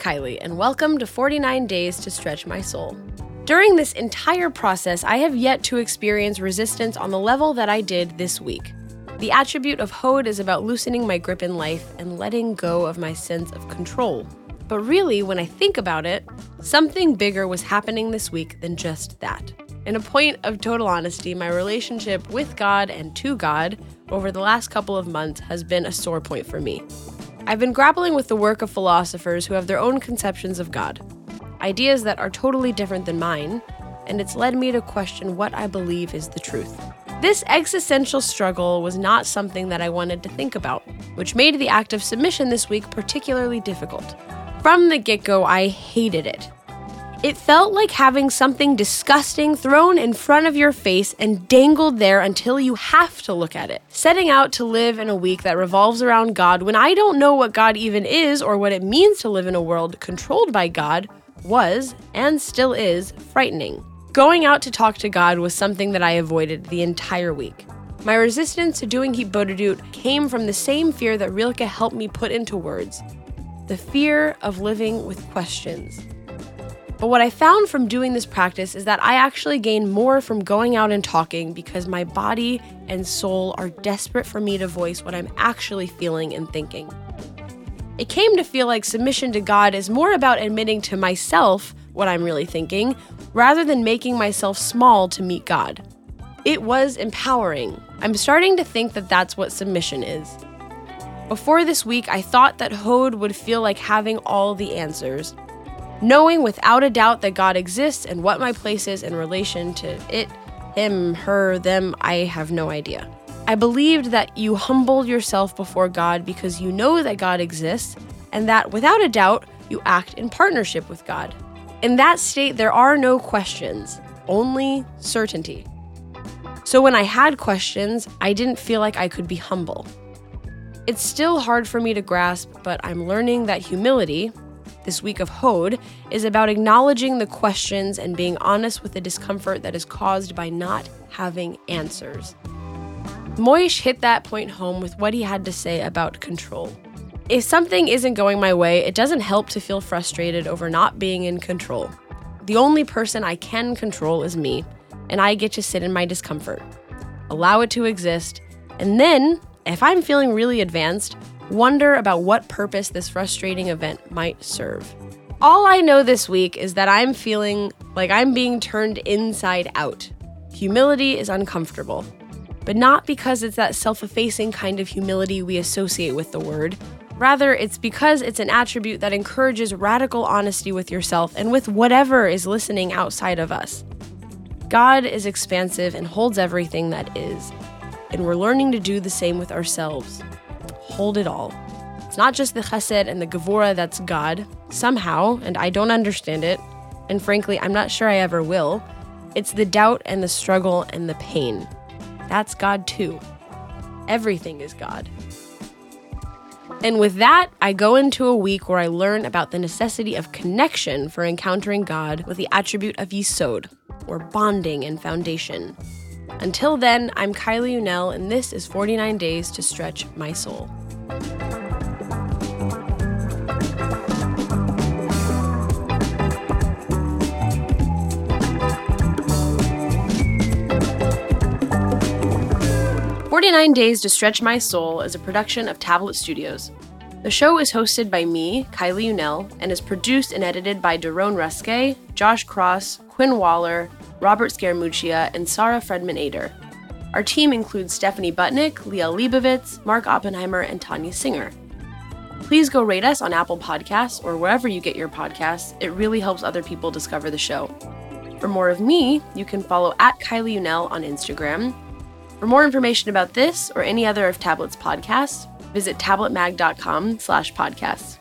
Kylie, and welcome to 49 Days to Stretch My Soul. During this entire process, I have yet to experience resistance on the level that I did this week. The attribute of Hod is about loosening my grip in life and letting go of my sense of control. But really, when I think about it, something bigger was happening this week than just that. In a point of total honesty, my relationship with God and to God over the last couple of months has been a sore point for me. I've been grappling with the work of philosophers who have their own conceptions of God, ideas that are totally different than mine, and it's led me to question what I believe is the truth. This existential struggle was not something that I wanted to think about, which made the act of submission this week particularly difficult. From the get go, I hated it. It felt like having something disgusting thrown in front of your face and dangled there until you have to look at it. Setting out to live in a week that revolves around God when I don't know what God even is or what it means to live in a world controlled by God was, and still is, frightening. Going out to talk to God was something that I avoided the entire week. My resistance to doing Hitbodedut came from the same fear that Rilke helped me put into words the fear of living with questions. But what I found from doing this practice is that I actually gain more from going out and talking because my body and soul are desperate for me to voice what I'm actually feeling and thinking. It came to feel like submission to God is more about admitting to myself what I'm really thinking rather than making myself small to meet God. It was empowering. I'm starting to think that that's what submission is. Before this week, I thought that Hod would feel like having all the answers, knowing without a doubt that God exists and what my place is in relation to it, him, her, them, I have no idea. I believed that you humbled yourself before God because you know that God exists and that without a doubt you act in partnership with God. In that state, there are no questions, only certainty. So when I had questions, I didn't feel like I could be humble. It's still hard for me to grasp, but I'm learning that humility, this week of Hod is about acknowledging the questions and being honest with the discomfort that is caused by not having answers. Moish hit that point home with what he had to say about control. If something isn't going my way, it doesn't help to feel frustrated over not being in control. The only person I can control is me, and I get to sit in my discomfort, allow it to exist, and then, if I'm feeling really advanced, wonder about what purpose this frustrating event might serve. All I know this week is that I'm feeling like I'm being turned inside out. Humility is uncomfortable, but not because it's that self effacing kind of humility we associate with the word. Rather, it's because it's an attribute that encourages radical honesty with yourself and with whatever is listening outside of us. God is expansive and holds everything that is, and we're learning to do the same with ourselves hold it all. It's not just the chesed and the gevura that's God, somehow, and I don't understand it, and frankly, I'm not sure I ever will. It's the doubt and the struggle and the pain. That's God too. Everything is God. And with that, I go into a week where I learn about the necessity of connection for encountering God with the attribute of yisod, or bonding and foundation. Until then, I'm Kylie Unell, and this is 49 Days to Stretch My Soul. 49 Days to Stretch My Soul is a production of Tablet Studios. The show is hosted by me, Kylie Unell, and is produced and edited by Daron Ruske, Josh Cross, Quinn Waller, Robert Scaramuccia, and Sarah Fredman Ader. Our team includes Stephanie Butnick, Liel Leibovitz, Mark Oppenheimer, and Tanya Singer. Please go rate us on Apple Podcasts or wherever you get your podcasts. It really helps other people discover the show. For more of me, you can follow at Kylie Unell on Instagram for more information about this or any other of Tablet's podcasts, visit tabletmag.com slash podcasts.